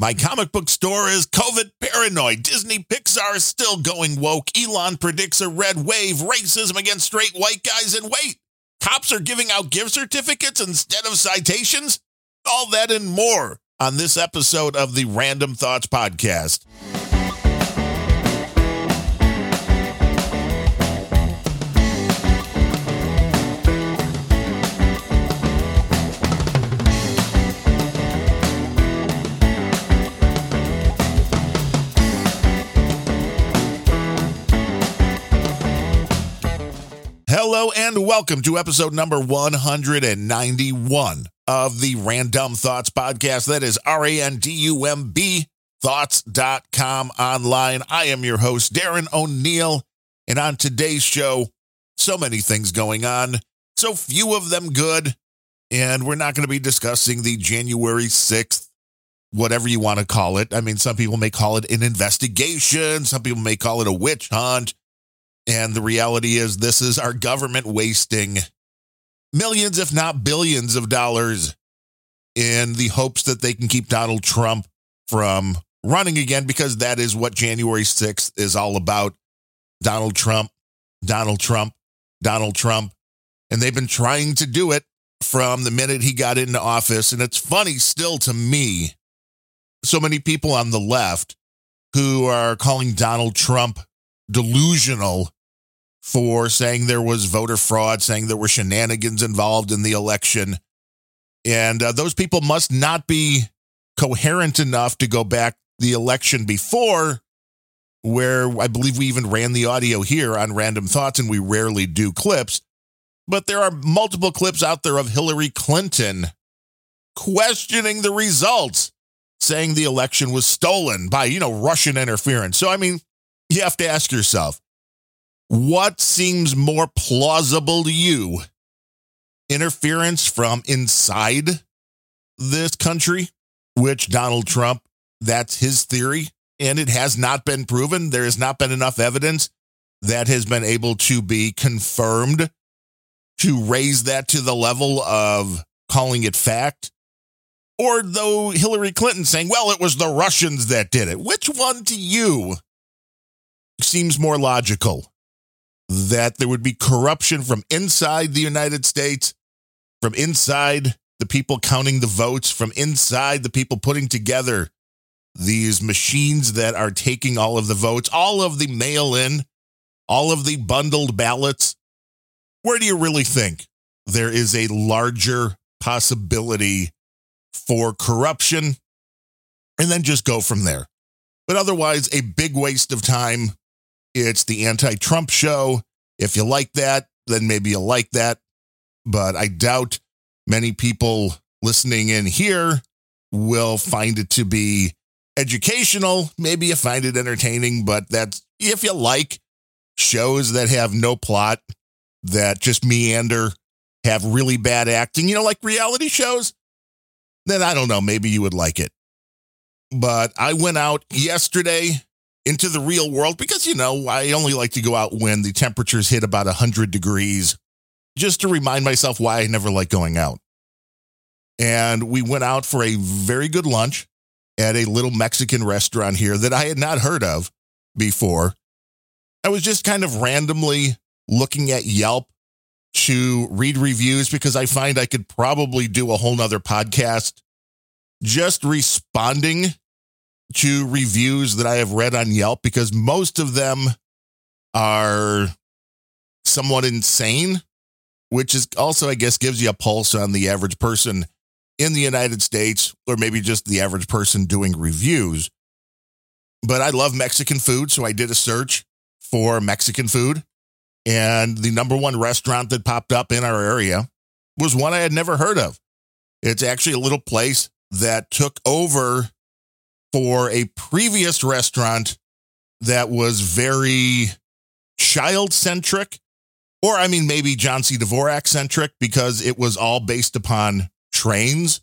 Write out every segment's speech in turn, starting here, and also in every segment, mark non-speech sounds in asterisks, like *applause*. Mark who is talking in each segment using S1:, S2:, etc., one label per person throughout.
S1: My comic book store is COVID paranoid. Disney Pixar is still going woke. Elon predicts a red wave. Racism against straight white guys. And wait, cops are giving out gift certificates instead of citations? All that and more on this episode of the Random Thoughts Podcast. Hello and welcome to episode number 191 of the Random Thoughts Podcast. That is R A N D U M B thoughts.com online. I am your host, Darren O'Neill. And on today's show, so many things going on, so few of them good. And we're not going to be discussing the January 6th, whatever you want to call it. I mean, some people may call it an investigation, some people may call it a witch hunt. And the reality is, this is our government wasting millions, if not billions, of dollars in the hopes that they can keep Donald Trump from running again, because that is what January 6th is all about. Donald Trump, Donald Trump, Donald Trump. And they've been trying to do it from the minute he got into office. And it's funny still to me, so many people on the left who are calling Donald Trump delusional for saying there was voter fraud, saying there were shenanigans involved in the election. And uh, those people must not be coherent enough to go back the election before, where I believe we even ran the audio here on Random Thoughts, and we rarely do clips. But there are multiple clips out there of Hillary Clinton questioning the results, saying the election was stolen by, you know, Russian interference. So, I mean, you have to ask yourself, what seems more plausible to you? Interference from inside this country, which Donald Trump, that's his theory, and it has not been proven. There has not been enough evidence that has been able to be confirmed to raise that to the level of calling it fact. Or though Hillary Clinton saying, well, it was the Russians that did it. Which one to you seems more logical? That there would be corruption from inside the United States, from inside the people counting the votes, from inside the people putting together these machines that are taking all of the votes, all of the mail in, all of the bundled ballots. Where do you really think there is a larger possibility for corruption? And then just go from there. But otherwise, a big waste of time it's the anti Trump show. If you like that, then maybe you'll like that. But I doubt many people listening in here will find it to be educational. Maybe you find it entertaining, but that's if you like shows that have no plot, that just meander, have really bad acting, you know, like reality shows, then I don't know, maybe you would like it. But I went out yesterday into the real world because, you know, I only like to go out when the temperatures hit about 100 degrees just to remind myself why I never like going out. And we went out for a very good lunch at a little Mexican restaurant here that I had not heard of before. I was just kind of randomly looking at Yelp to read reviews because I find I could probably do a whole nother podcast just responding to reviews that I have read on Yelp because most of them are somewhat insane, which is also, I guess, gives you a pulse on the average person in the United States, or maybe just the average person doing reviews. But I love Mexican food, so I did a search for Mexican food. And the number one restaurant that popped up in our area was one I had never heard of. It's actually a little place that took over for a previous restaurant that was very child centric, or I mean, maybe John C. Dvorak centric because it was all based upon trains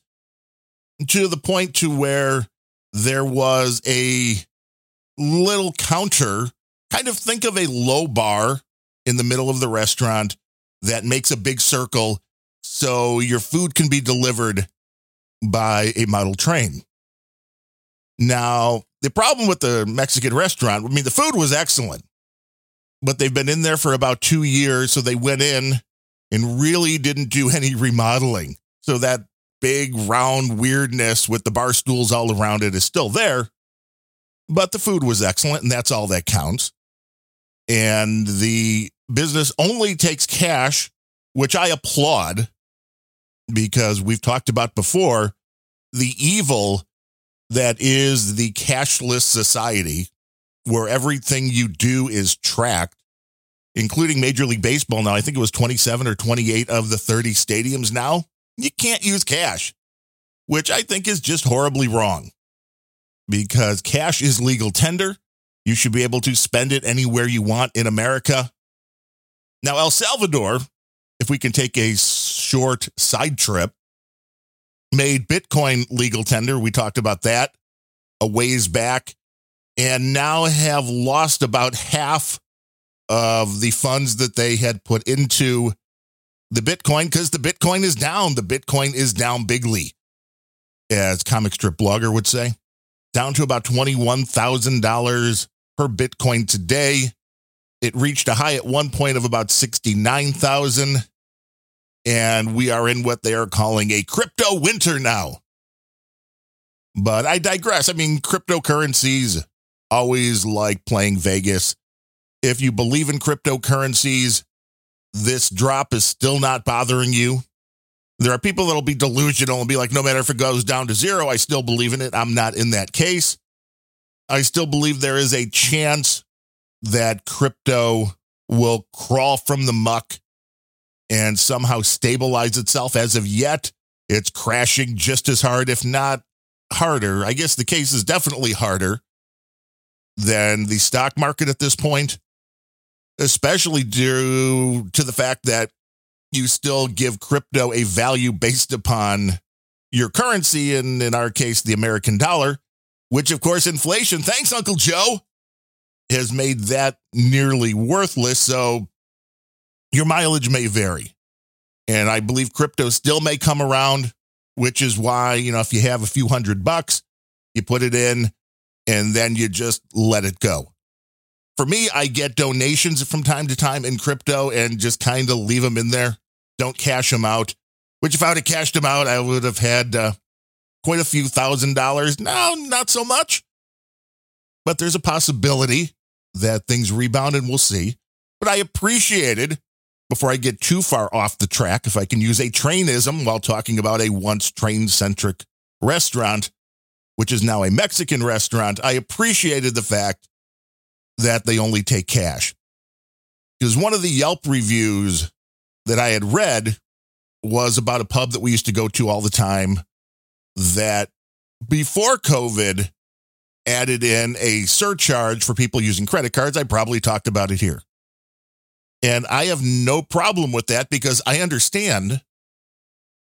S1: to the point to where there was a little counter, kind of think of a low bar in the middle of the restaurant that makes a big circle so your food can be delivered by a model train. Now, the problem with the Mexican restaurant, I mean, the food was excellent, but they've been in there for about two years. So they went in and really didn't do *laughs* any remodeling. So that big round weirdness with the bar stools all around it is still there. But the food was excellent, and that's all that counts. And the business only takes cash, which I applaud because we've talked about before the evil that is the cashless society where everything you do is tracked, including Major League Baseball. Now, I think it was 27 or 28 of the 30 stadiums now. You can't use cash, which I think is just horribly wrong because cash is legal tender. You should be able to spend it anywhere you want in America. Now, El Salvador, if we can take a short side trip, made Bitcoin legal tender. We talked about that a ways back, and now have lost about half of the funds that they had put into the Bitcoin because the Bitcoin is down. The Bitcoin is down bigly, as comic strip blogger would say, down to about $21,000 per Bitcoin today. It reached a high at one point of about 69,000 and we are in what they are calling a crypto winter now. But I digress. I mean, cryptocurrencies always like playing Vegas. If you believe in cryptocurrencies, this drop is still not bothering you. There are people that'll be delusional and be like, no matter if it goes down to zero, I still believe in it. I'm not in that case. I still believe there is a chance that crypto will crawl from the muck and somehow stabilize itself. As of yet, it's crashing just as hard, if not harder. I guess the case is definitely harder than the stock market at this point, especially due to the fact that you still give crypto a value based upon your currency, and in our case, the American dollar, which, of course, inflation, thanks, Uncle Joe, has made that nearly worthless. So your mileage may vary. And I believe crypto still may come around, which is why, you know, if you have a few hundred bucks, you put it in and then you just let it go. For me, I get donations from time to time in crypto and just kind of leave them in there. Don't cash them out, which if I would have cashed them out, I would have had uh, quite a few thousand dollars. No, not so much. But there's a possibility that things rebound and we'll see. But I appreciated before I get too far off the track, if I can use a trainism while talking about a once train centric restaurant, which is now a Mexican restaurant, I appreciated the fact that they only take cash. Because one of the Yelp reviews that I had read was about a pub that we used to go to all the time that before COVID added in a surcharge for people using credit cards. I probably talked about it here. And I have no problem with that because I understand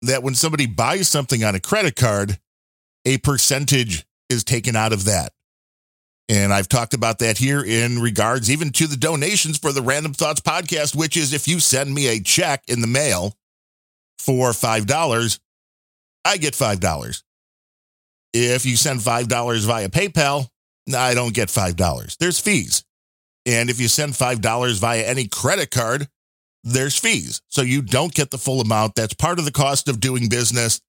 S1: that when somebody buys something on a credit card, a percentage is taken out of that. And I've talked about that here in regards even to the donations for the Random Thoughts podcast, which is if you send me a check in the mail for $5, I get $5. If you send $5 via PayPal, I don't get $5. There's fees. And if you send $5 via any credit card, there's fees. So you don't get the full amount. That's part of the cost of doing business.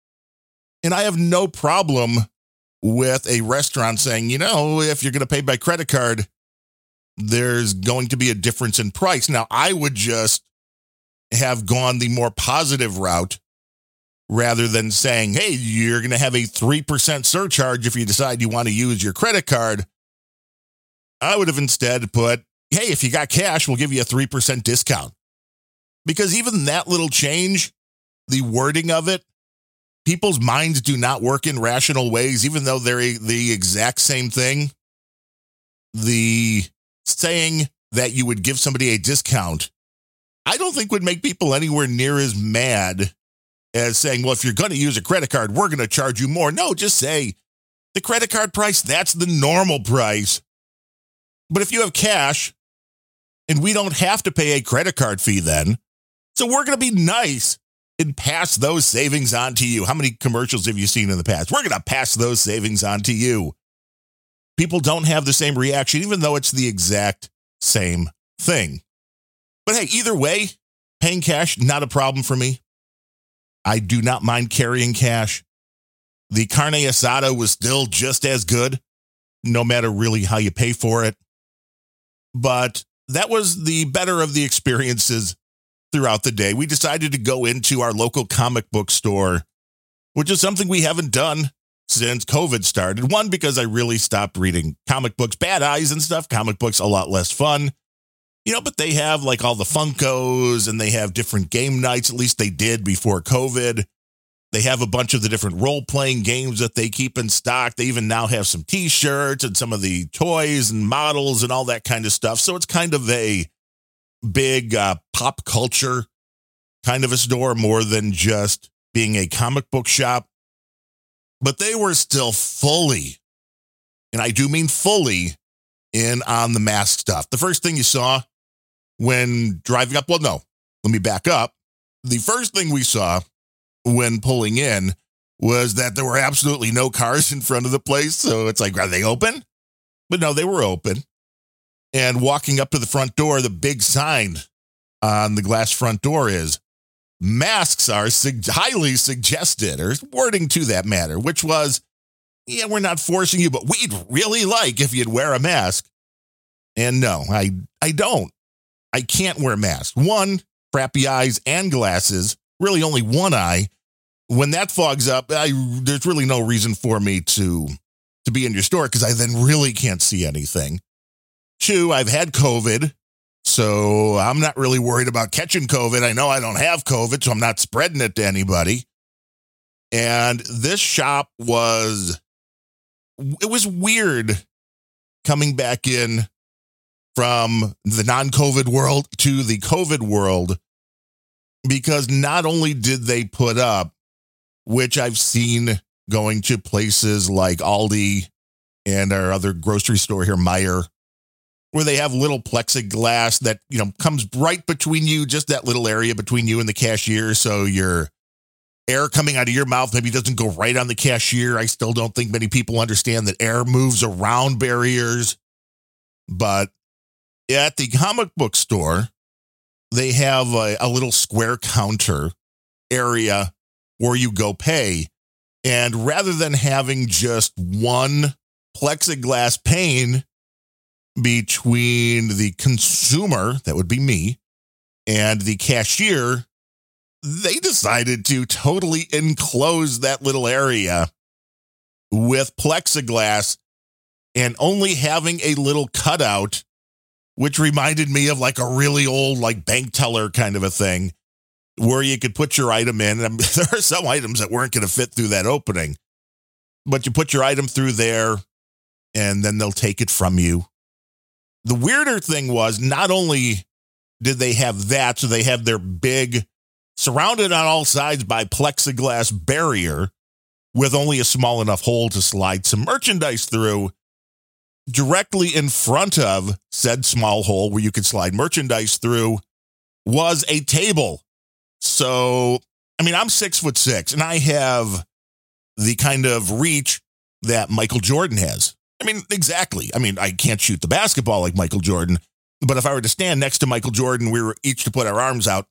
S1: And I have no problem with a restaurant saying, you know, if you're going to pay by credit card, there's going to be a difference in price. Now, I would just have gone the more positive route rather than saying, hey, you're going to have a 3% surcharge if you decide you want to use your credit card. I would have instead put, hey, if you got cash, we'll give you a 3% discount. Because even that little change, the wording of it, people's minds do not work in rational ways, even though they're the exact same thing. The saying that you would give somebody a discount, I don't think would make people anywhere near as mad as saying, well, if you're going to use a credit card, we're going to charge you more. No, just say the credit card price, that's the normal price. But if you have cash and we don't have to pay a credit card fee then, so we're going to be nice and pass those savings on to you. How many commercials have you seen in the past? We're going to pass those savings on to you. people don't have the same reaction, even though it's the exact same thing. But hey, either way, paying cash, not a problem for me. I do not mind carrying cash. The carne asada was still just as good, no matter really how you pay for it. But that was the better of the experiences throughout the day. We decided to go into our local comic book store, which is something we haven't done since COVID started. One, because I really stopped reading comic books, bad eyes and stuff. Comic books, a lot less fun. You know, but they have like all the Funkos and they have different game nights. At least they did before COVID. They have a bunch of the different role playing games that they keep in stock. They even now have some t shirts and some of the toys and models and all that kind of stuff. So it's kind of a big uh, pop culture kind of a store more than just being a comic book shop. But they were still fully, and I do mean fully, in on the mask stuff. The first thing you saw when driving up, well, no, let me back up. The first thing we saw when pulling in was that there were absolutely no cars in front of the place. So it's like, are they open? But no, they were open. And walking up to the front door, the big sign on the glass front door is masks are su- highly suggested, or wording to that matter, which was, yeah, we're not forcing you, but we'd really like if you'd wear a mask. And no, I I don't. I can't wear masks. One, crappy eyes and glasses, really only one eye. When that fogs up, I, there's really no reason for me to to be in your store because I then really can't see anything. Two, I've had COVID, so I'm not really worried about catching COVID. I know I don't have COVID, so I'm not spreading it to anybody. And this shop was, it was weird coming back in from the non COVID world to the COVID world because not only did they put up, which I've seen going to places like Aldi and our other grocery store here, Meijer, where they have little plexiglass that, you know, comes right between you, just that little area between you and the cashier. So your air coming out of your mouth maybe doesn't go right on the cashier. I still don't think many people understand that air moves around barriers. But at the comic book store, they have a, a little square counter area where you go pay. And rather than having just one plexiglass pane between the consumer, that would be me, and the cashier, they decided to totally enclose that little area with plexiglass and only having a little cutout, which reminded me of like a really old, like bank teller kind of a thing where you could put your item in. And *laughs* there are some items that weren't going to fit through that opening, but you put your item through there and then they'll take it from you the weirder thing was not only did they have that, so they have their big, surrounded on all sides by plexiglass barrier with only a small enough hole to slide some merchandise through. Directly in front of said small hole where you could slide merchandise through was a table. So, I mean, I'm six foot six and I have the kind of reach that Michael Jordan has. I mean, exactly. I mean, I can't shoot the basketball like Michael Jordan, but if I were to stand next to Michael Jordan, we were each to put our arms out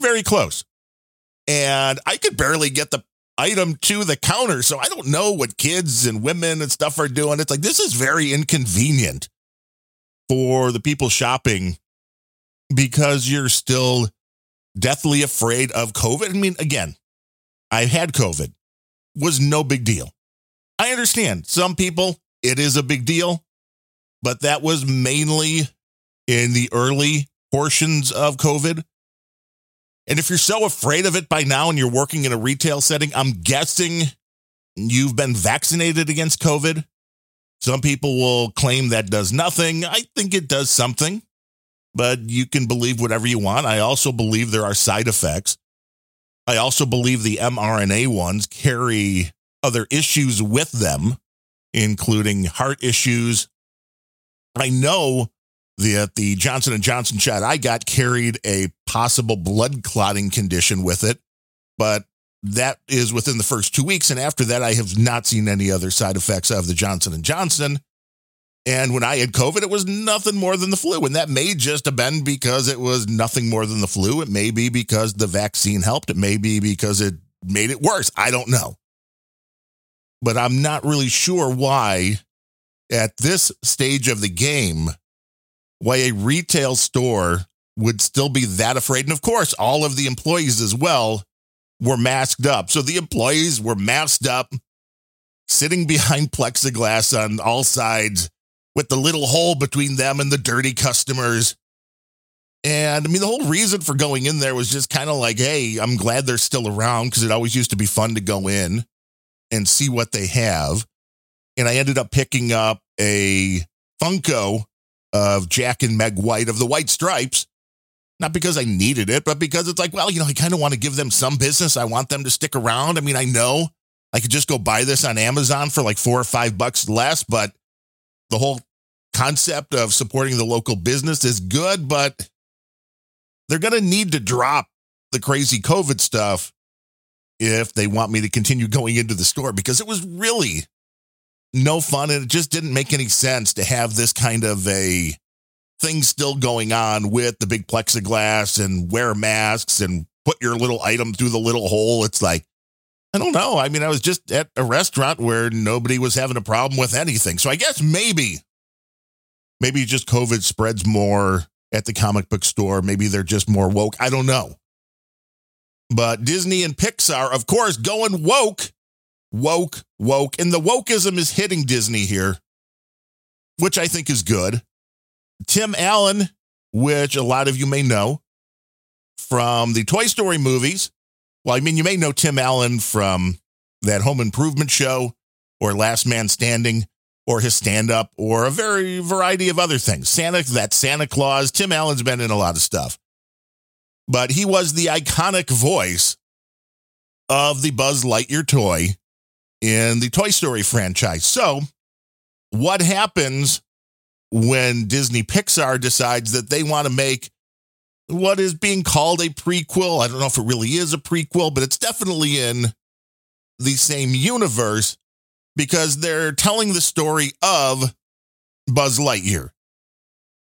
S1: very close. And I could barely get the item to the counter. So I don't know what kids and women and stuff are doing. It's like, this is very inconvenient for the people shopping because you're still deathly afraid of COVID. I mean, again, I had COVID, was no big deal. I understand some people it is a big deal, but that was mainly in the early portions of COVID. And if you're so afraid of it by now and you're working in a retail setting, I'm guessing you've been vaccinated against COVID. Some people will claim that does nothing. I think it does something, but you can believe whatever you want. I also believe there are side effects. I also believe the mRNA ones carry other issues with them including heart issues. I know that the Johnson and Johnson shot I got carried a possible blood clotting condition with it, but that is within the first two weeks, and after that, I have not seen any other side effects of the Johnson and Johnson. And when I had COVID, it was nothing more than the flu. And that may just have been because it was nothing more than the flu. It may be because the vaccine helped. It may be because it made it worse. I don't know. But I'm not really sure why, at this stage of the game, why a retail store would still be that afraid. And of course, all of the employees as well were masked up. So the employees were masked up, sitting *laughs* behind plexiglass on all sides with the little hole between them and the dirty customers. And I mean, the whole reason for going in there was just kind of like, hey, I'm glad they're still around because it always used to be fun to go in and see what they have. And I ended up picking up a Funko of Jack and Meg White of the White Stripes. Not because I needed it, but because it's like, well, you know, I kind of want to give them some business. I want them to stick around. I mean, I know I could just go buy this on Amazon for like four or five bucks less, but the whole concept of supporting the local business is good, but they're going to need to drop the crazy COVID stuff if they want me to continue *laughs* going into the store because it was really no fun and it just didn't make any sense to have this kind of a thing still going on with the big plexiglass and wear masks and put your little item through the little hole. It's like, I don't know. I mean, I was just at a restaurant where nobody was having a problem with anything. So I guess maybe, maybe just COVID spreads more at the comic book store. Maybe they're just more woke. I don't know. But Disney and Pixar, of course, going woke, woke, woke. And the wokeism is hitting Disney here, which I think is good. Tim Allen, which a lot of you may know from the Toy Story movies. Well, I mean, you may know Tim Allen from that home improvement show or Last Man Standing or his stand up or a very variety of other things. Santa, that Santa Claus. Tim Allen's been in a lot of stuff. But he was the iconic voice of the Buzz Lightyear toy in the Toy Story franchise. So, what happens when Disney Pixar decides that they want to make what is being called a prequel? I don't know if it really is a prequel, but it's definitely in the same universe because they're telling the story of Buzz Lightyear,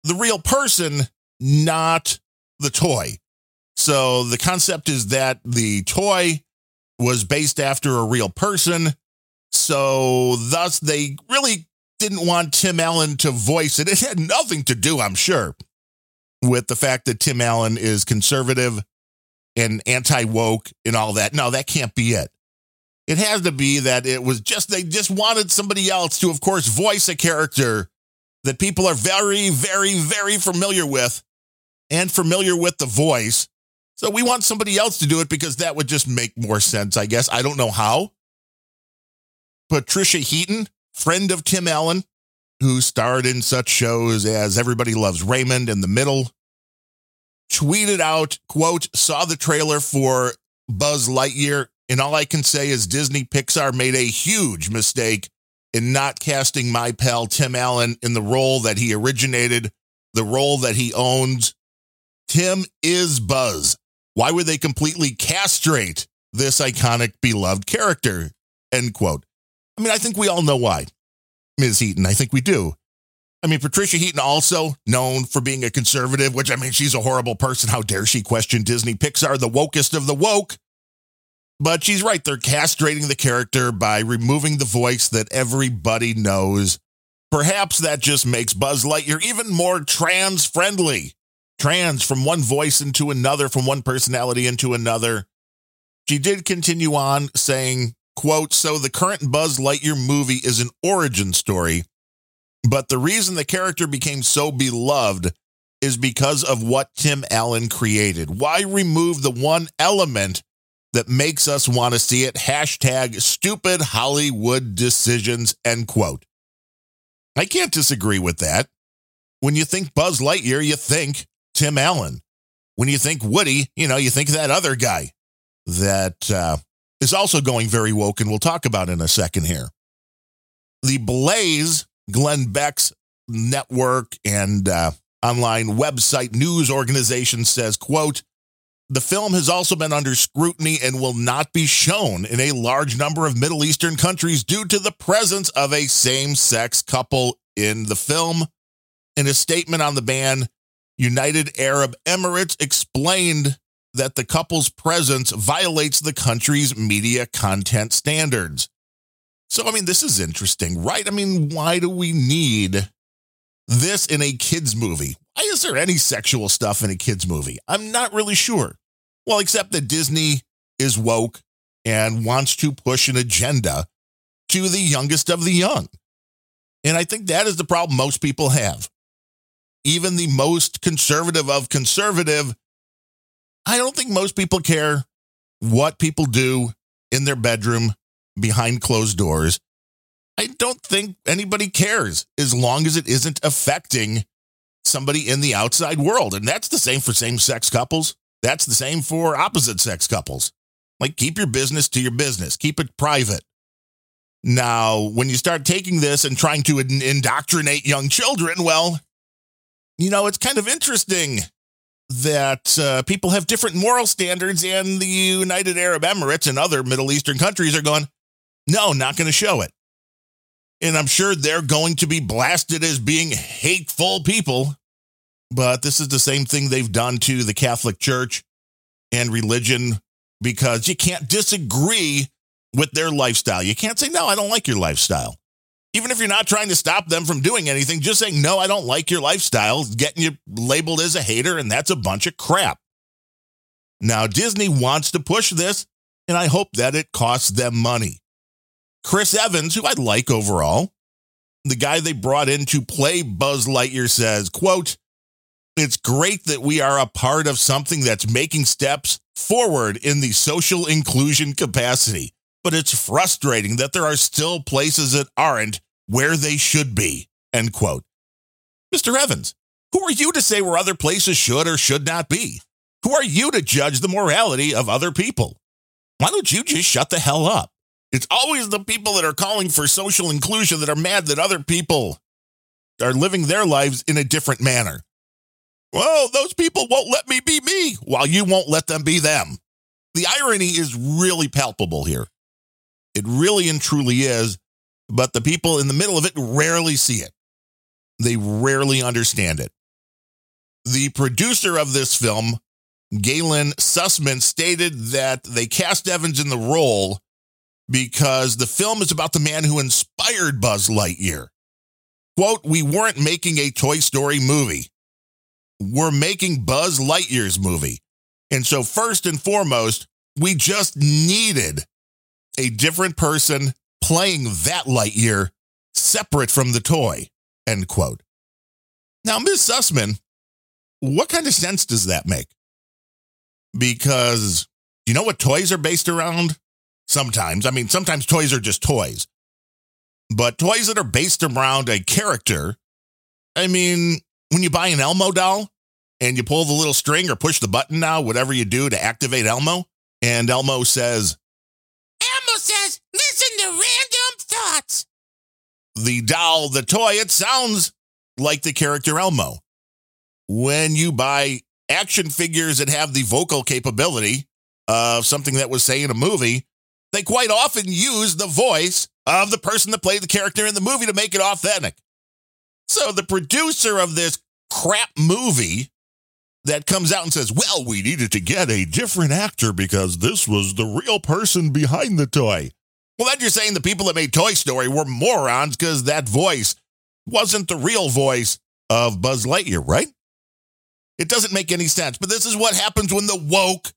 S1: the real person, not the toy. So the concept is that the toy was based after a real person. So thus they really didn't want Tim Allen to voice it. *laughs* It had nothing to do, I'm sure, with the fact that Tim Allen is conservative and anti woke and all that. No, that can't be it. It has to be that it was just, they just wanted somebody else to, of course, voice a character that people are very, very, very familiar with and familiar with the voice. So we want somebody else to do it because that would just make more sense, I guess. I don't know how. Patricia Heaton, friend of Tim Allen, who starred in such shows as Everybody Loves Raymond and The Middle, tweeted out, quote, saw the trailer for Buzz Lightyear and all I can say is Disney Pixar made a huge mistake in not casting my pal Tim Allen in the role that he originated, the role that he owns. Tim is Buzz. Why would they completely castrate this iconic, beloved character? End quote. I mean, I think we all know why, Ms. Heaton. I think we do. I mean, Patricia Heaton also known for being a conservative, which I mean, she's a horrible person. How dare she question Disney Pixar, the wokest of the woke? But she's right. They're castrating the character by removing the voice that everybody knows. Perhaps that just makes Buzz Lightyear even more trans friendly. Trans from one voice into another, from one personality into another. She did continue on saying, quote, so the current Buzz Lightyear movie is an origin story, but the reason the character became so beloved is because of what Tim Allen created. Why remove the one element that makes us want to see it. Hashtag stupid Hollywood decisions, end quote. I can't disagree with that. When you think Buzz Lightyear, you think Tim Allen. When you think Woody, you know, you think that other guy that uh, is also going very woke, and we'll talk about in a second here. The Blaze, Glenn Beck's network and uh, online website news organization says, quote, the film has also been under scrutiny and will not be shown in a large number of Middle Eastern countries due to the presence of a same sex couple in the film. In a statement on the ban, United Arab Emirates explained that the couple's presence violates the country's media content standards. So, I mean, this is interesting, right? I mean, why do we need this in a kids' movie? Why is there any sexual stuff in a kids' movie? I'm not really sure. Well, except that Disney is woke and wants to push an agenda to the youngest of the young. And I think that is the problem most people have. Even the most conservative of conservative, I don't think most people care what people do in their bedroom behind closed doors. I don't think anybody cares as long as it isn't affecting somebody in the outside world. And that's the same for same sex couples. That's the same for opposite sex couples. Like, keep your business to your business, keep it private. Now, when you start taking this and trying to indoctrinate young children, well, you know, it's kind of interesting that uh, people have different moral standards, and the United Arab Emirates and other Middle Eastern countries are going, no, not going to show it. And I'm sure they're going to be blasted as being hateful people. But this is the same thing they've done to the Catholic Church and religion because you can't disagree with their lifestyle. You can't say, no, I don't like your lifestyle. Even if you're not trying to stop them from doing anything, just saying, no, I don't like your lifestyle, getting you labeled as a hater, and that's a bunch of crap. Now, Disney wants to push this, and I hope that it costs them money. Chris Evans, who I like overall, the guy they brought in to play Buzz Lightyear says, quote, it's great that we are a part of something that's making steps forward in the social inclusion capacity, but it's frustrating that there are still places that aren't where they should be. End quote. Mr. Evans, who are you to say where other places should or should not be? Who are you to judge the morality of other people? Why don't you just shut the hell up? It's always the people that are calling for social inclusion that are mad that other people are living their lives in a different manner. Well, those people won't let me be me while you won't let them be them. The irony is really palpable here. It really and truly is, but the people in the middle of it rarely see it. They rarely understand it. The producer of this film, Galyn Susman, stated that they cast Evans in the role because the film is about the man who inspired Buzz Lightyear. Quote, we weren't making a Toy Story movie. We're making Buzz Lightyear's movie. And so, first and foremost, we just needed a different person playing that Lightyear separate from the toy. End quote. Now, Ms. Susman, what kind of sense does that make? Because you know what toys are based around? Sometimes. I mean, sometimes toys are just toys. But toys that are based around a character, I mean, when you buy an Elmo doll and you pull the little string or push the button now, whatever you do to activate Elmo, and Elmo says,
S2: Elmo says, listen to random thoughts.
S1: The doll, the toy, it sounds like the character Elmo. When you buy action figures that have the vocal capability of something that was, say, in a movie, they quite often use the voice of the person that played the character in the movie to make it authentic. So the producer of this crap movie that comes out and says, well, we needed to get a different actor because this was the real person behind the toy. Well, then you're saying the people that made Toy Story were morons because that voice wasn't the real voice of Buzz Lightyear, right? It doesn't make any sense. But this is what happens when the woke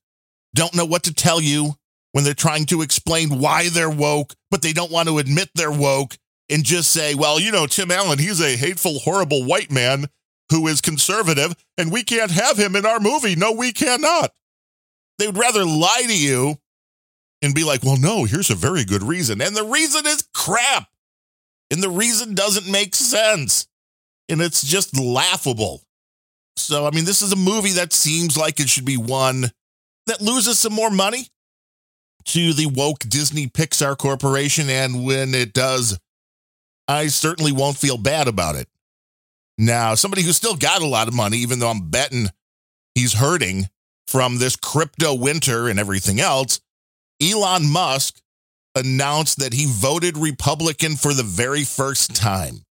S1: don't know what to tell you when they're trying to explain why they're woke, but they don't want to admit they're woke and just say, well, you know, Tim Allen, he's a hateful, horrible white man who is conservative, and we can't have him in our movie. No, we cannot. They would rather lie to you and be like, well, no, here's a very good reason. And the reason is crap. And the reason doesn't make sense. And it's just laughable. So, I mean, this is a movie that seems like it should be one that loses some more money to the woke Disney Pixar Corporation. And when it does, I certainly won't feel bad about it. Now, somebody who still got a lot of money, even though I'm betting he's hurting from this crypto winter and everything else, Elon Musk announced that he voted Republican for the very first time.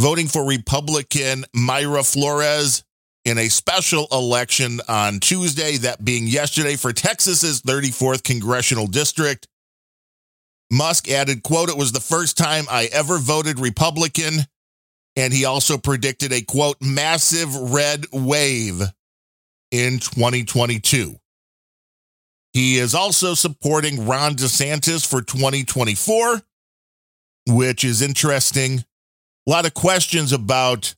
S1: voting for Republican Mayra Flores in a special election on Tuesday, that being yesterday for Texas's 34th congressional district. Musk added, quote, it was the first time I ever voted Republican. And he also predicted a quote, massive red wave in 2022. He is also supporting Ron DeSantis for 2024, which is interesting. A lot of questions about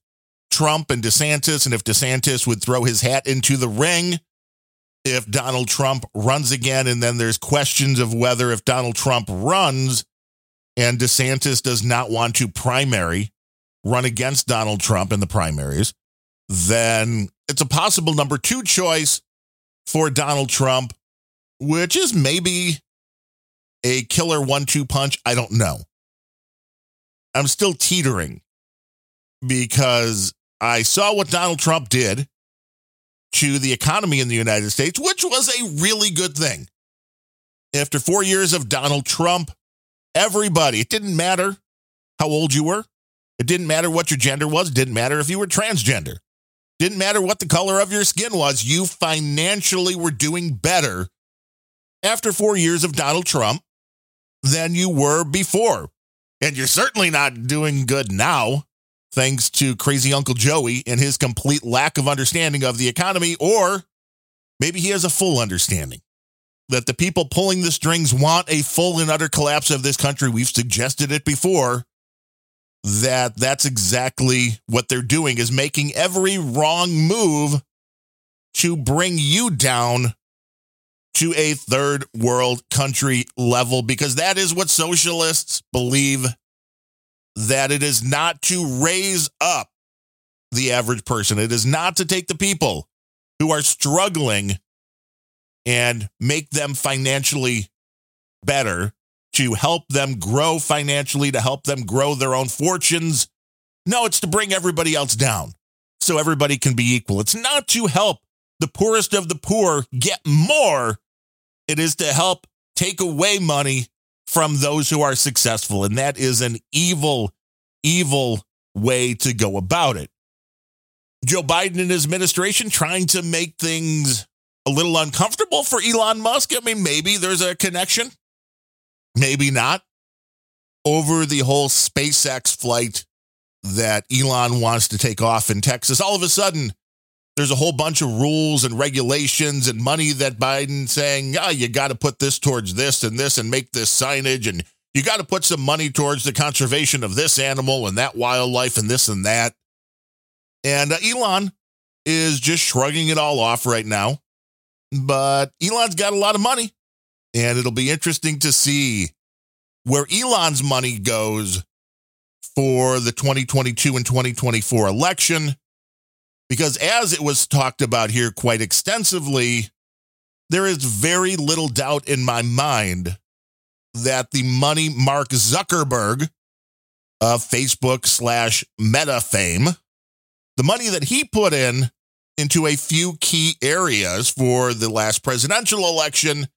S1: Trump and DeSantis and if DeSantis would throw his hat into the ring if Donald Trump runs again. And then there's questions of whether if Donald Trump runs and DeSantis does not want to primary, run against Donald Trump in the primaries, then it's a possible number two choice for Donald Trump, which is maybe a killer one two punch. I don't know. I'm still teetering because I saw what Donald Trump did to the economy in the United States, which was a really good thing. After four years of Donald Trump, everybody, it didn't matter how old you were, it didn't matter what your gender was, it didn't matter if you were transgender, didn't matter what the color of your skin was, you financially were doing better after four years of Donald Trump than you were before. And you're certainly not doing good now thanks to crazy Uncle Joey and his complete lack of understanding of the economy, or maybe he has a full understanding that the people pulling the strings want a full and utter collapse of this country. We've suggested it before that that's exactly what they're doing is making every wrong move to bring you down to a third world country level because that is what socialists believe that it is not to raise up the average person. It is not to take the people who are struggling and make them financially better, to help them grow financially, to help them grow their own fortunes. No, it's to bring everybody else down so everybody can be equal. It's not to help the poorest of the poor get more, it is to help take away money from those who are successful. And that is an evil, evil way to go about it. Joe Biden and his administration trying to make things a little uncomfortable for Elon Musk. I mean, maybe there's a connection, maybe not. Over the whole SpaceX flight that Elon wants to take off in Texas, all of a sudden, there's a whole bunch of rules and regulations and money that Biden saying, yeah, you got to put this towards this and this and make this signage and you got to put some money towards the conservation of this animal and that wildlife and this and that. And uh, Elon is just shrugging it all off right now. But Elon's got a lot of money and it'll be interesting to see where Elon's money goes for the 2022 and 2024 election because as it was talked about here quite extensively, there is very little doubt in my mind that the money Mark Zuckerberg of Facebook slash Meta fame, the money that he put in into a few key areas for the last presidential election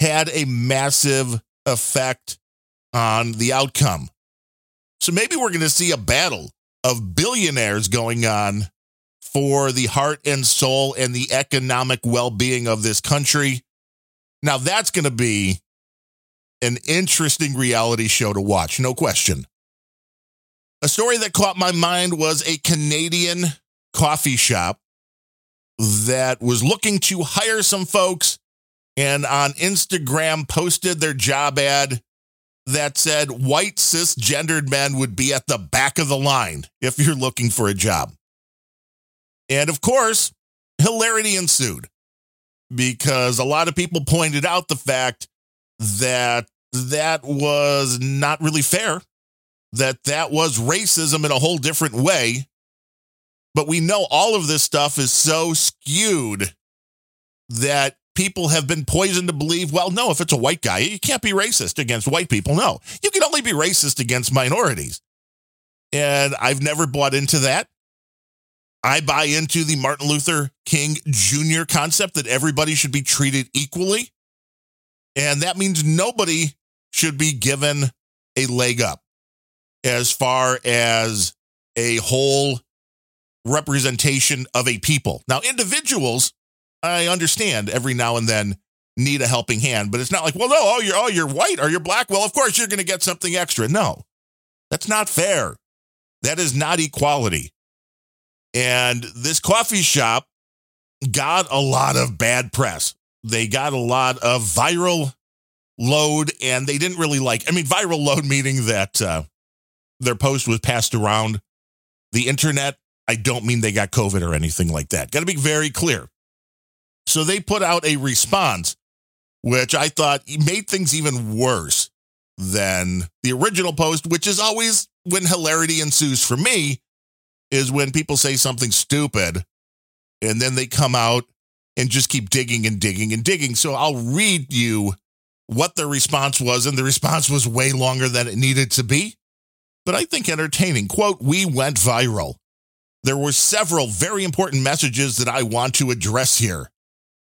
S1: had a massive effect on the outcome. So maybe we're going to see a battle of billionaires going on for the heart and soul and the economic well being of this country. Now, that's going to be an interesting reality show to watch, no question. A story that caught my mind was a Canadian coffee shop that was looking to hire some folks and on Instagram posted their job ad that said white cisgendered men would be at the back of the line if you're looking for a job. And of course, hilarity ensued because a lot of people pointed out the fact that that was not really fair, that that was racism in a whole different way. But we know all of this stuff is so skewed that people have been poisoned to believe, well, no, if it's a white guy, you can't be racist against white people. No, you can only be racist against minorities. And I've never bought into that. I buy into the Martin Luther King Jr. concept that everybody should be treated equally. And that means nobody should be given a leg up as far as a whole representation of a people. Now, individuals, I understand every now and then need a helping hand, but it's not like, well, no, oh, you're oh, you're white or you're black. Well, of course you're going to get something extra. No, that's not fair. That is not equality. And this coffee shop got a lot of bad press. They got a lot of viral load, and they didn't really like. I mean, viral load *laughs* meaning that uh, their post was passed around the internet. I don't mean they got COVID or anything like that. Got to be very clear. So they put out a response, which I thought made things even worse than the original post, which is always when hilarity ensues for me, is when people say something stupid and then they come out and just keep digging and digging and digging. So I'll read you what the response was, and the response was way longer than it needed to be, but I think entertaining. Quote, we went viral. There were several very important messages that I want to address here.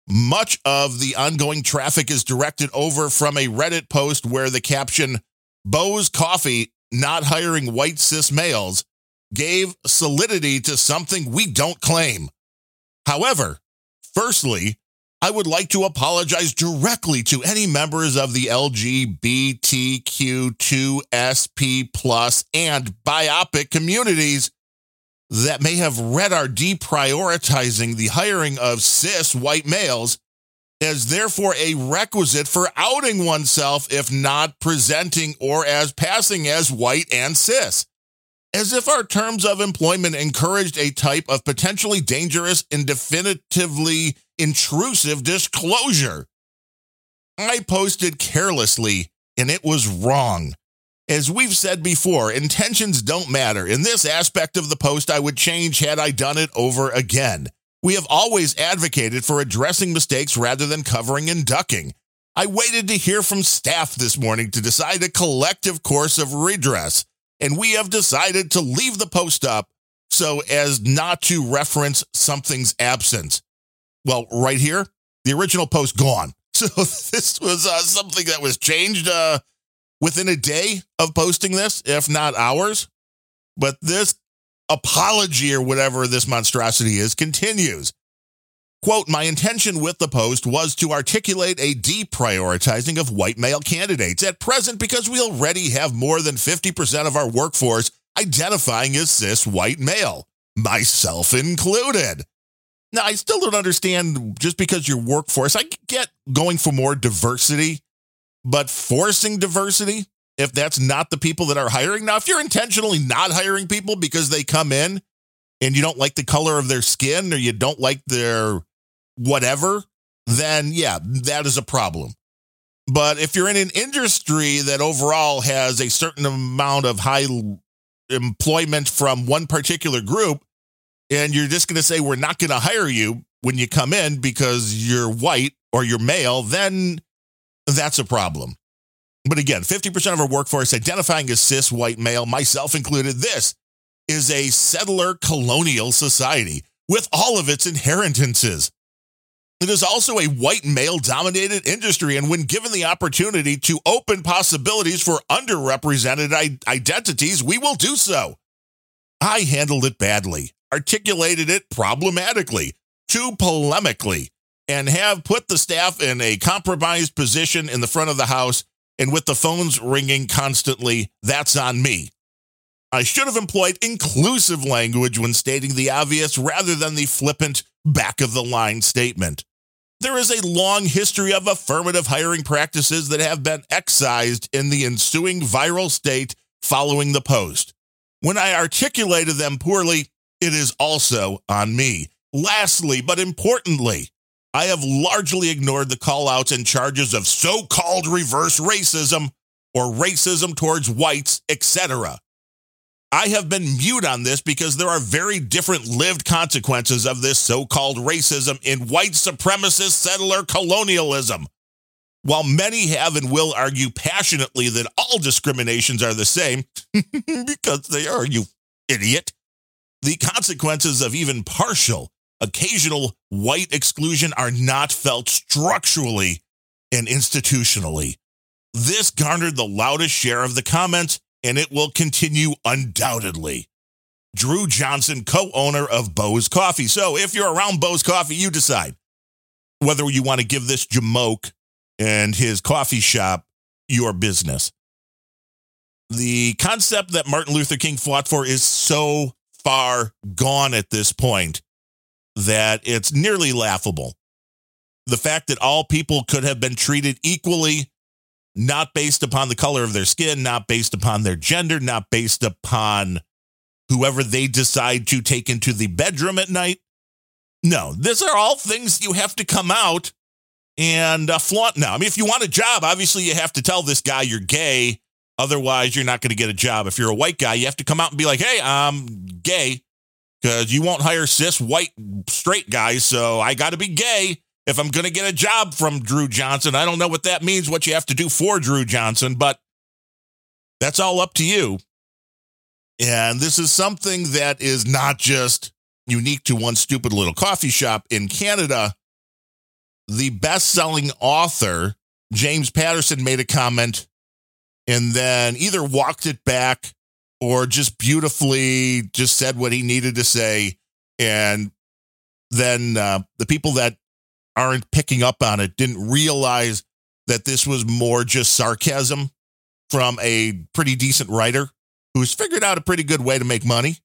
S1: Much of the ongoing traffic is directed over from a Reddit post where the caption, Bo's Coffee not hiring white cis males, gave solidity to something we don't claim. However, firstly, I would like to apologize directly to any members of the LGBTQ2SP plus and BIPOC communities that may have read our deprioritizing the hiring of cis white males as therefore a requisite for outing oneself if not presenting or as passing as white and cis. As if our terms of employment encouraged a type of potentially dangerous and definitively intrusive disclosure. I posted carelessly and it was wrong. As we've said before, intentions don't matter. In this aspect of the post, I would change had I done it over again. We have always advocated for addressing mistakes rather than covering and ducking. I waited to hear from staff this morning to decide a collective course of redress, and we have decided to leave the post up so as not to reference something's absence. Well, right here, the original post gone. *laughs* So this was uh, something that was changed uh, within a day of posting this, if not hours. But this apology or whatever this monstrosity is continues. Quote, my intention with the post was to articulate a deprioritizing of white male candidates at present because we already have more than 50% of our workforce identifying as cis white male, myself included. Now, I still don't understand just because your workforce, I get going for more diversity but forcing diversity, if that's not the people that are hiring. Now, if you're intentionally not hiring people because they come in and you don't like the color of their skin or you don't like their whatever, then yeah, that is a problem. But if you're in an industry that overall has a certain amount of high employment from one particular group, and you're just going to say, we're not going to hire you when you come in because you're white or you're male, then that's a problem. But again, 50% of our workforce identifying as cis white male, myself included, this is a settler colonial society with all of its inheritances. It is also a white male dominated industry, and when given the opportunity to open possibilities for underrepresented identities, we will do so. I handled it badly, articulated it problematically, too polemically, and have put the staff in a compromised position in the front of the house and with the phones ringing constantly, that's on me. I should have employed inclusive language when stating the obvious rather than the flippant back of the line statement. There is a long history of affirmative hiring practices that have been excised in the ensuing viral state following the post. When I articulated them poorly, it is also on me. Lastly, but importantly, I have largely ignored the callouts and charges of so called reverse racism or racism towards whites, etc. I have been mute on this because there are very different lived consequences of this so called racism in white supremacist settler colonialism. While many have and will argue passionately that all discriminations are the same, *laughs* because they are, you idiot, the consequences of even partial occasional white exclusion are not felt structurally and institutionally. This garnered the loudest share of the comments, and it will continue undoubtedly. Drew Johnson, co owner of Bo's Coffee. So if you're around Bo's Coffee, you decide whether you want to give this Jamoke and his coffee shop your business. The concept that Martin Luther King fought for is so far gone at this point that it's nearly laughable. The fact that all people could have been treated equally, not based upon the color of their skin, not based upon their gender, not based upon whoever they decide to take into the bedroom at night. No, these are all things you have to come out and uh, flaunt now. I mean, if you want a job, obviously you have to tell this guy you're gay. Otherwise, you're not going to get a job. If you're a white guy, you have to come out and be like, hey, I'm gay because you won't hire cis white straight guys. So I got to be gay if I'm going to get a job from Drew Johnson. I don't know what that means, what you have to do for Drew Johnson, but that's all up to you. And this is something that is not just unique to one stupid little coffee shop in Canada. The best selling author, James Patterson, made a comment and then either walked it back or just beautifully just said what he needed to say. And then uh, the people that aren't picking up on it didn't realize that this was more just sarcasm from a pretty decent writer who's figured out a pretty good way to make money.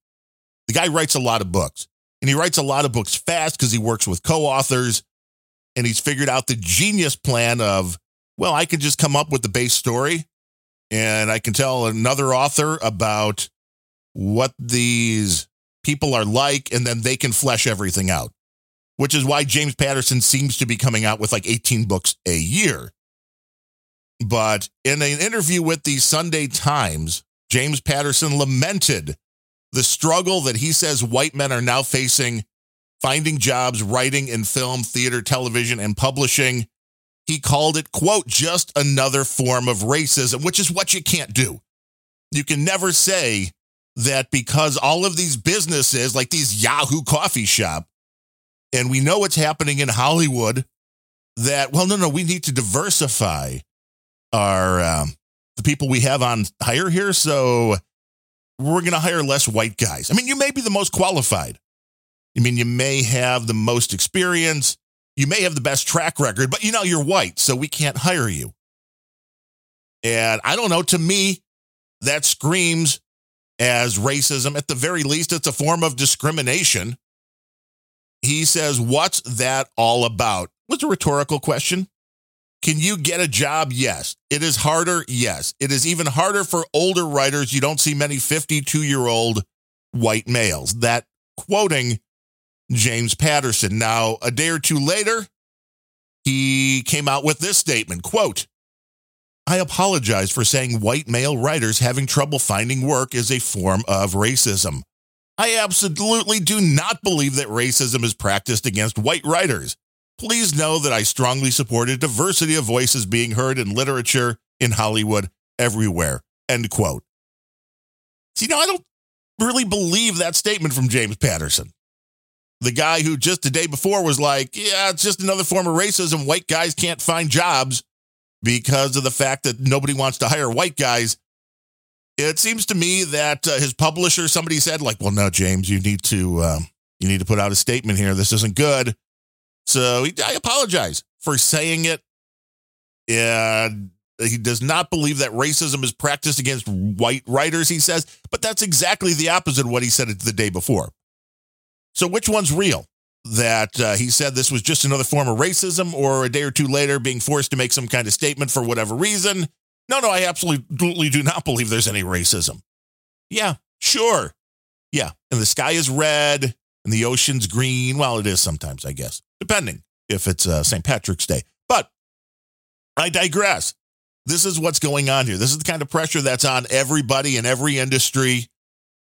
S1: The guy writes a lot of books, and he writes a lot of books fast because he works with co authors, and he's figured out the genius plan of, well, I could just come up with the base story, and I can tell another author about what these people are like, and then they can flesh everything out, which is why James Patterson seems to be coming out with like 18 books a year. But in an interview with the Sunday Times, James Patterson lamented the struggle that he says white men are now facing finding jobs writing in film, theater, television, and publishing. He called it, quote, just another form of racism, which is what you can't do. You can never say that because all of these businesses, like these Yahoo coffee shop, and we know what's happening in Hollywood, that, well, no, no, we need to diversify our um, the people we have on hire here. So we're going to hire less white guys. I mean, you may be the most qualified. I mean, you may have the most experience. You may have the best track record, but you know, you're white, so we can't hire you. And I don't know, to me, that screams as racism. At the very least, it's a form of discrimination. He says, What's that all about? Was a rhetorical question. Can you get a job? Yes. It is harder. Yes. It is even harder for older writers. You don't see many 52 year old white males. That quoting James Patterson. Now, a day or two later, he came out with this statement quote, I apologize for saying white male writers having trouble finding work is a form of racism. I absolutely do not believe that racism is practiced against white writers. Please know that I strongly support a diversity of voices being heard in literature, in Hollywood, everywhere. End quote. See, now I don't really believe that statement from James Patterson. The guy who just the day before was like, yeah, it's just another form of racism. White guys can't find jobs because of the fact that nobody wants to hire white guys. It seems to me that uh, his publisher, somebody said, like, well, no, James, you need to, uh, you need to put out a statement here. This isn't good. So he, I apologize for saying it. And he does not believe that racism is practiced against white writers, he says, but that's exactly the opposite of what he said the day before. So which one's real? That uh, he said this was just another form of racism, or a day or two later being forced to make some kind of statement for whatever reason? No, no, I absolutely do not believe there's any racism. Yeah, sure. Yeah. And the sky is red and the ocean's green. Well, it is sometimes, I guess depending if it's uh, St. Patrick's Day. But I digress. This is what's going on here. This is the kind of pressure that's on everybody in every industry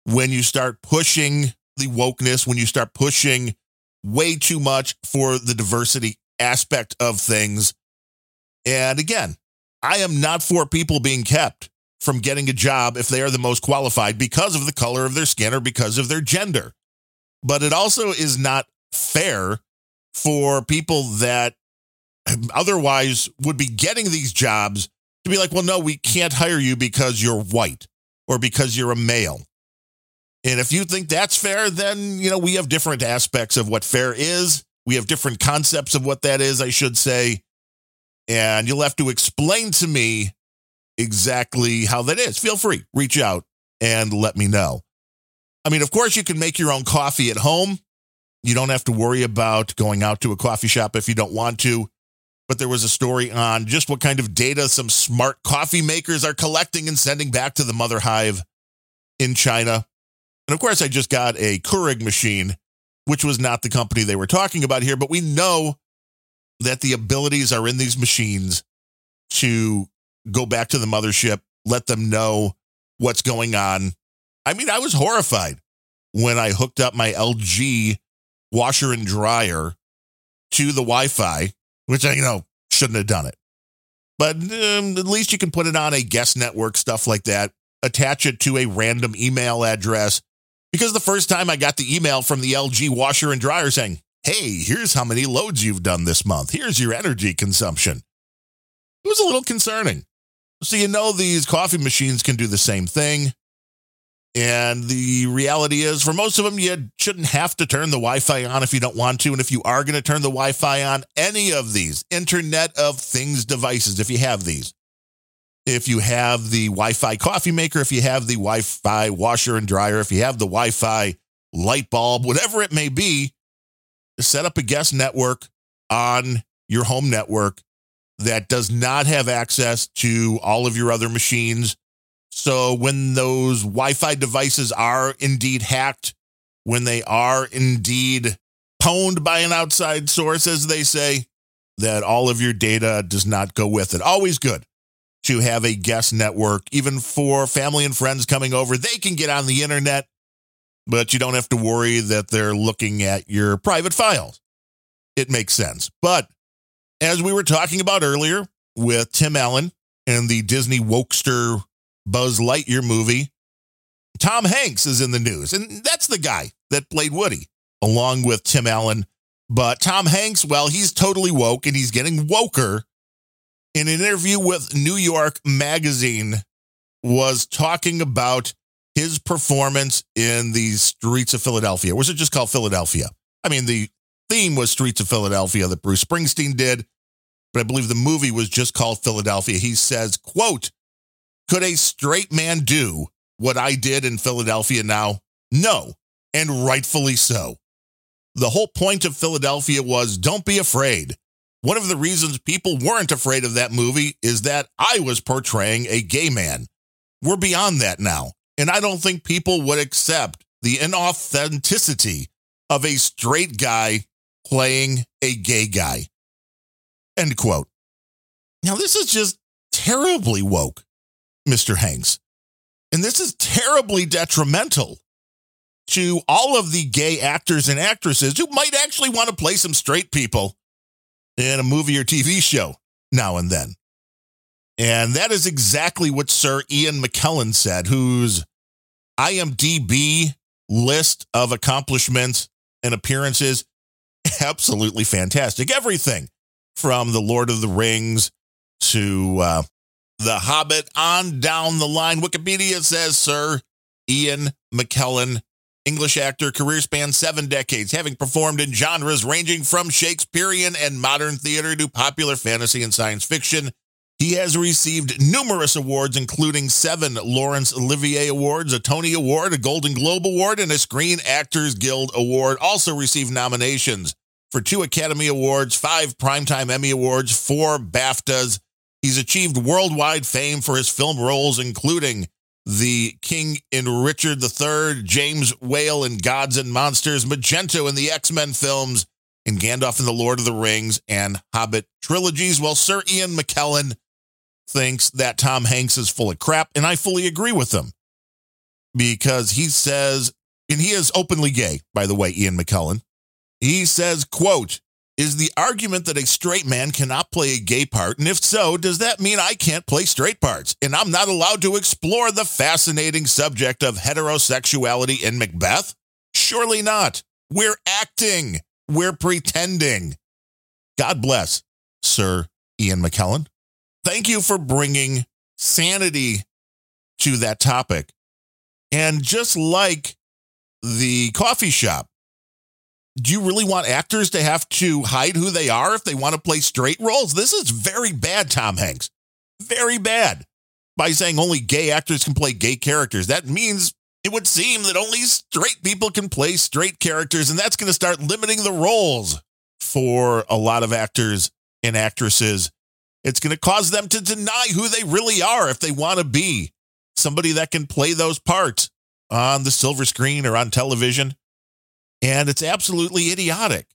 S1: when you start pushing the wokeness, when you start pushing way too much for the diversity aspect of things. And again, I am not for people being kept from getting a job if they are the most qualified because of the color of their skin or because of their gender. But it also is not fair for people that otherwise would be getting these jobs to be like, well, no, we can't hire you because you're white or because you're a male. And if you think that's fair, then, you know, we have different aspects of what fair is. We have different concepts of what that is, I should say. And you'll have to explain to me exactly how that is. Feel free, reach out and let me know. I mean, of course, you can make your own coffee at home. You don't have to worry about going out to a coffee shop if you don't want to. But there was a story on just what kind of data some smart coffee makers are collecting and sending back to the mother hive in China. And of course, I just got a Keurig machine, which was not the company they were talking about here, but we know that the abilities are in these machines to go back to the mothership, let them know what's going on. I mean, I was horrified when I hooked up my LG washer and dryer to the Wi Fi, which I, you know, shouldn't have done it. But um, at least you can put it on a guest network, stuff like that, attach it to a random email address. Because the first time I got the email from the LG washer and dryer saying, hey, here's how many loads you've done this month, here's your energy consumption, it was a little concerning. So, you know, these coffee machines can do the same thing. And the reality is, for most of them, you shouldn't have to turn the Wi Fi on if you don't want to. And if you are going to turn the Wi Fi on, any of these Internet of Things devices, if you have these, if you have the Wi Fi coffee maker, if you have the Wi Fi washer and dryer, if you have the Wi Fi light bulb, whatever it may be, set up a guest network on your home network that does not have access to all of your other machines so when those Wi Fi devices are indeed hacked, when they are indeed pwned by an outside source, as they say, that all of your data does not go with it. Always good to have a guest network, even for family and friends coming over. They can get on the internet, but you don't have to worry that they're looking at your private files. It makes sense. But as we were talking about earlier with Tim Allen and the Disney Wokester Buzz Lightyear movie, Tom Hanks is in the news. And that's the guy that played Woody, along with Tim Allen. But Tom Hanks, well, he's totally woke and he's getting woker. In an interview with New York Magazine, was talking about his performance in the streets of Philadelphia. Was it just called Philadelphia? I mean, the theme was Streets of Philadelphia that Bruce Springsteen did, but I believe the movie was just called Philadelphia. He says, quote, could a straight man do what I did in Philadelphia now? No, and rightfully so. The whole point of Philadelphia was don't be afraid. One of the reasons people weren't afraid of that movie is that I was portraying a gay man. We're beyond that now. And I don't think people would accept the inauthenticity of a straight guy playing a gay guy. End quote. Now, this is just terribly woke. Mr. Hanks. And this is terribly detrimental to all of the gay actors and actresses who might actually want to play some straight people in a movie or TV show now and then. And that is exactly what Sir Ian McKellen said, whose IMDb list of accomplishments and appearances absolutely fantastic. Everything from The Lord of the Rings to uh, the Hobbit on down the line. Wikipedia says, Sir Ian McKellen, English actor, career span seven decades, having performed in genres ranging from Shakespearean and modern theater to popular fantasy and science fiction. He has received numerous awards, including seven Laurence Olivier Awards, a Tony Award, a Golden Globe Award, and a Screen Actors Guild Award. Also received nominations for two Academy Awards, five Primetime Emmy Awards, four BAFTAs, He's achieved worldwide fame for his film roles, including the King in Richard III, James Whale in Gods and Monsters, Magneto in the X Men films, and Gandalf in the Lord of the Rings and Hobbit trilogies. Well, Sir Ian McKellen thinks that Tom Hanks is full of crap, and I fully agree with him because he says, and he is openly gay, by the way, Ian McKellen. He says, quote, is the argument that a straight man cannot play a gay part? And if so, does that mean I can't play straight parts and I'm not allowed to explore the fascinating subject of heterosexuality in Macbeth? Surely not. We're acting, we're pretending. God bless, Sir Ian McKellen. Thank you for bringing sanity to that topic. And just like the coffee shop. Do you really want actors to have to hide who they are if they want to play straight roles? This is very bad, Tom Hanks. Very bad. By saying only gay actors can play gay characters, that means it would seem that only straight people can play straight characters, and that's going to start limiting the roles for a lot of actors and actresses. It's going to cause them to deny who they really are if they want to be somebody that can play those parts on the silver screen or on television. And it's absolutely idiotic.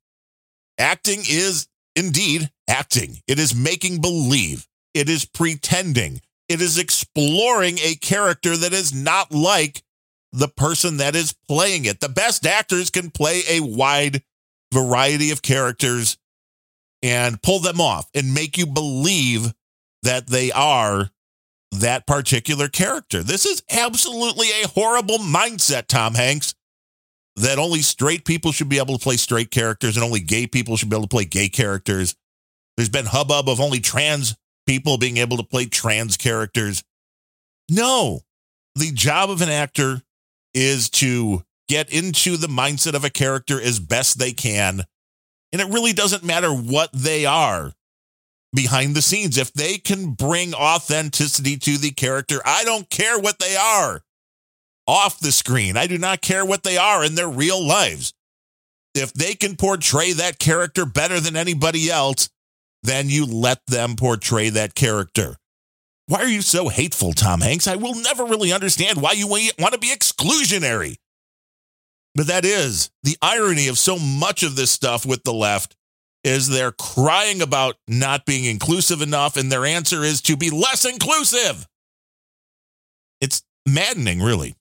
S1: Acting is indeed acting, it is making believe, it is pretending, it is exploring a character that is not like the person that is playing it. The best actors can play a wide variety of characters and pull them off and make you believe that they are that particular character. This is absolutely a horrible mindset, Tom Hanks, that only straight people should be able to play straight characters and only gay people should be able to play gay characters. There's been hubbub of only trans people being able to play trans characters. No, the job of an actor is to get into the mindset of a character as best they can. And it really doesn't matter what they are behind the scenes. If they can bring authenticity to the character, I don't care what they are off the screen. I do not care what they are in their real lives. If they can portray that character better than anybody else, then you let them portray that character. Why are you so hateful, Tom Hanks? I will never really understand why you want to be exclusionary. But that is the irony of so much of this stuff with the left is they're crying about not being inclusive enough and their answer is to be less inclusive. It's maddening, really.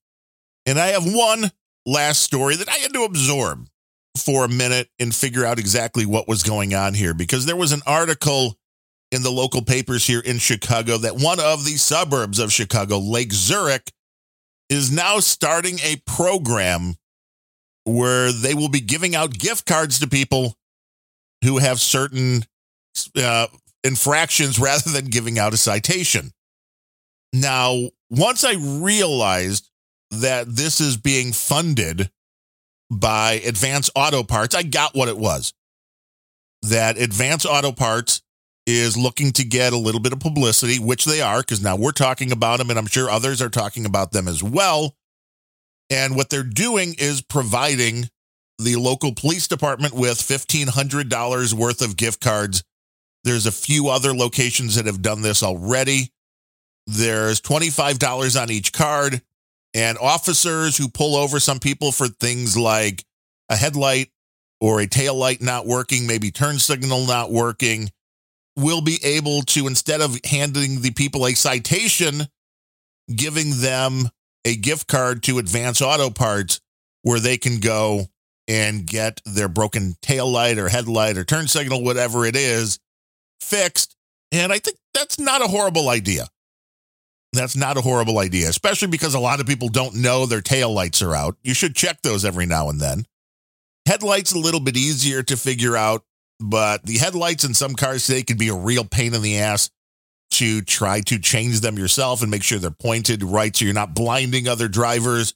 S1: And I have one last story that I had to absorb for a minute and figure out exactly what was going on here because there was an article in the local papers here in Chicago that one of the suburbs of Chicago, Lake Zurich, is now starting a program where they will be giving out gift cards to people who have certain uh, infractions *laughs* rather than giving out a citation. Now, once I realized that this is being funded by Advance Auto Parts, I got what it was. That Advance Auto Parts is looking to get a little bit of publicity, which they are, because now we're talking about them, and I'm sure others are talking about them as well. And what they're doing is providing the local police department with $1,500 worth of gift cards. There's a few other locations that have done this already. There's $25 on each card, and officers who pull over some people for things like a headlight or a tail light not working, maybe turn signal not working, will be able to, instead of handing the people a citation, giving them a gift card to Advance Auto Parts where they can go and get their broken tail light or headlight or turn signal, whatever it is, fixed. And I think that's not a horrible idea. That's not a horrible idea, especially because a lot of people don't know their tail lights are out. You should check those every now and then. Headlights a little bit easier to figure out but the headlights in some cars today can be a real pain in the ass to try to change them yourself and make sure they're pointed right so you're not blinding other drivers.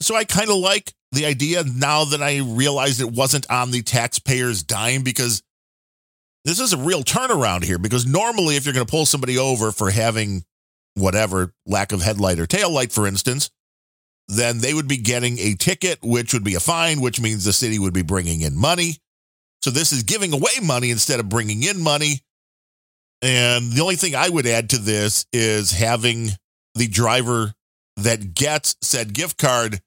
S1: So I kind of like the idea now that I realized it wasn't on the taxpayer's dime because this is a real turnaround here. Because normally, if you're going to pull somebody over for having whatever lack of headlight or tail light, for instance, then they would be getting a ticket, which would be a fine, which means the city would be bringing in money. So this is giving away money instead of bringing in money. And the only thing I would add to this is having the driver that gets said gift card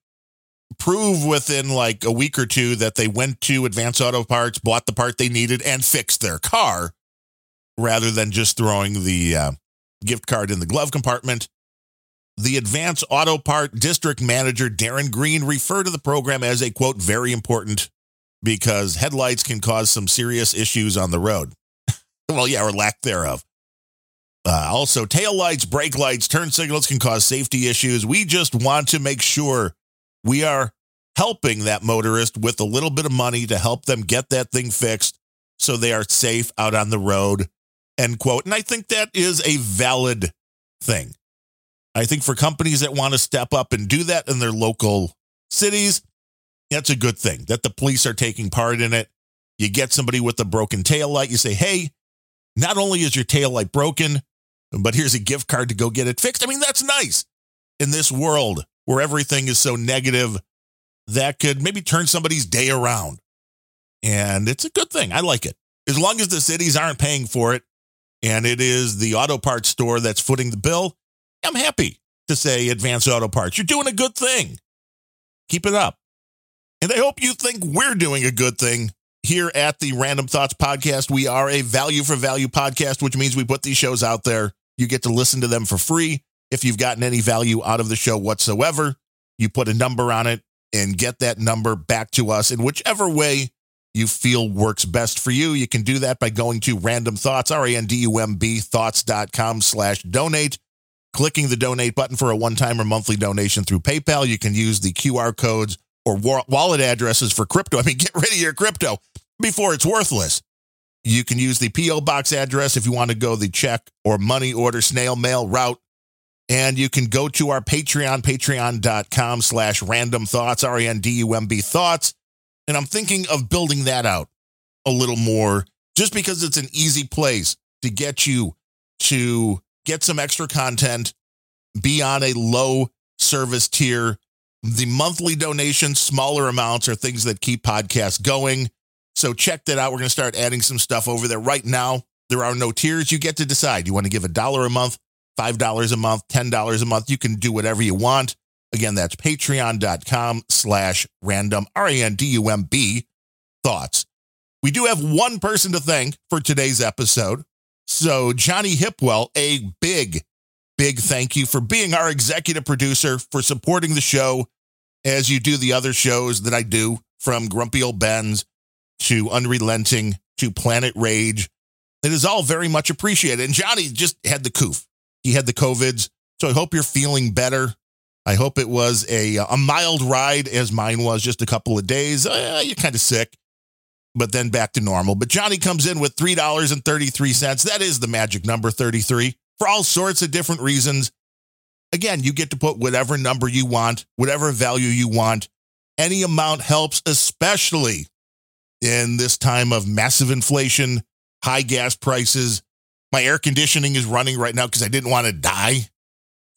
S1: prove within like a week or two that they went to Advance Auto Parts, bought the part they needed, and fixed their car rather than just throwing the uh, gift card in the glove compartment. The Advance Auto Part District Manager Darren Green referred to the program as a quote, very important because headlights can cause some serious issues on the road. *laughs* well, yeah, or lack thereof. Uh, also, tail lights, brake lights, turn signals can cause safety issues. We just want to make sure we are helping that motorist with a little bit of money to help them get that thing fixed so they are safe out on the road. End quote. And I think that is a valid thing. I think for companies that want to step up and do that in their local cities, that's a good thing that the police are taking part in it. You get somebody with a broken tail light, you say, hey, not only is your tail light broken, but here's a gift card to go get it fixed. I mean, that's nice in this world where everything is so negative. That could maybe turn somebody's day around. And it's a good thing. I like it. As long as the cities aren't paying for it and it is the auto parts store that's footing the bill, I'm happy to say Advance Auto Parts. You're doing a good thing. Keep it up. And I hope you think we're doing a good thing here at the Randumb Thoughts Podcast. We are a value for value podcast, which means we put these shows out there. You get to listen to them for free. If you've gotten any value out of the show whatsoever, you put a number on it and get that number back to us in whichever way you feel works best for you. You can do that by going to randumb thoughts, R-A-N-D-U-M-B thoughts.com slash donate. Clicking the donate button for a one-time or monthly donation through PayPal. You can use the QR codes or wallet addresses for crypto. *laughs* I mean, get rid of your crypto before it's worthless. You can use the P.O. box address if you want to go the check or money order snail mail route. And you can go to our Patreon, patreon.com slash randumb thoughts, R E N D U M B thoughts. And I'm thinking of building that out a little more just because it's an easy place to get you to get some extra content, be on a low service tier. The monthly donations, smaller amounts, are things that keep podcasts going. So check that out. We're going to start adding some stuff over there. Right now, there are no tiers. You get to decide. You want to give a dollar a month, $5 a month, $10 a month. You can do whatever you want. Again, that's patreon.com slash random, R-A-N-D-U-M-B, thoughts. We do have one person to thank for today's episode. So Johnny Hipwell, a big, big thank you for being our executive producer, for supporting the show as you do the other shows that I do from Grumpy Old Ben's to Unrelenting to Planet Rage. It is all very much appreciated. And Johnny just had the coof. He had the COVIDs. So I hope you're feeling better. I hope it was a, a mild ride as mine was just a couple of days. Uh, you're kind of sick, but then back to normal. But Johnny comes in with $3.33. That is the magic number 33 for all sorts of different reasons. Again, you get to put whatever number you want, whatever value you want. Any amount helps, especially in this time of massive inflation, high gas prices. My air conditioning is running right now because I didn't want to die.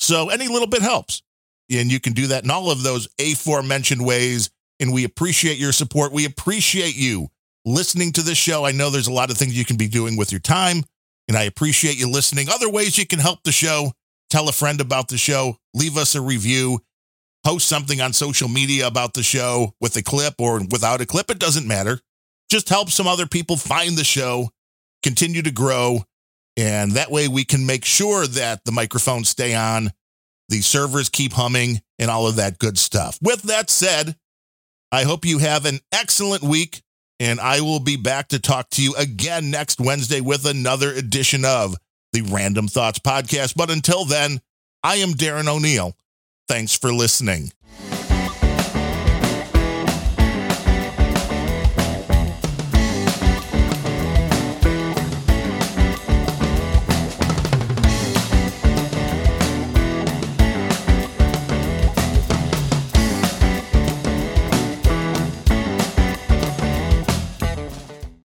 S1: So any little bit helps. And you can do that in all of those aforementioned ways. And we appreciate your support. We appreciate you listening to this show. I know there's a lot of things you can be doing with your time, and I appreciate you listening. Other ways you can help the show tell a friend about the show, leave us a review, post something on social media about the show with a clip or without a clip. It doesn't matter. Just help some other people find the show, continue to grow. And that way we can make sure that the microphones stay on the servers keep humming and all of that good stuff. With that said, I hope you have an excellent week, and I will be back to talk to you again next Wednesday with another edition of the Randumb Thoughts Podcast. But until then, I am Darren O'Neill. Thanks for listening.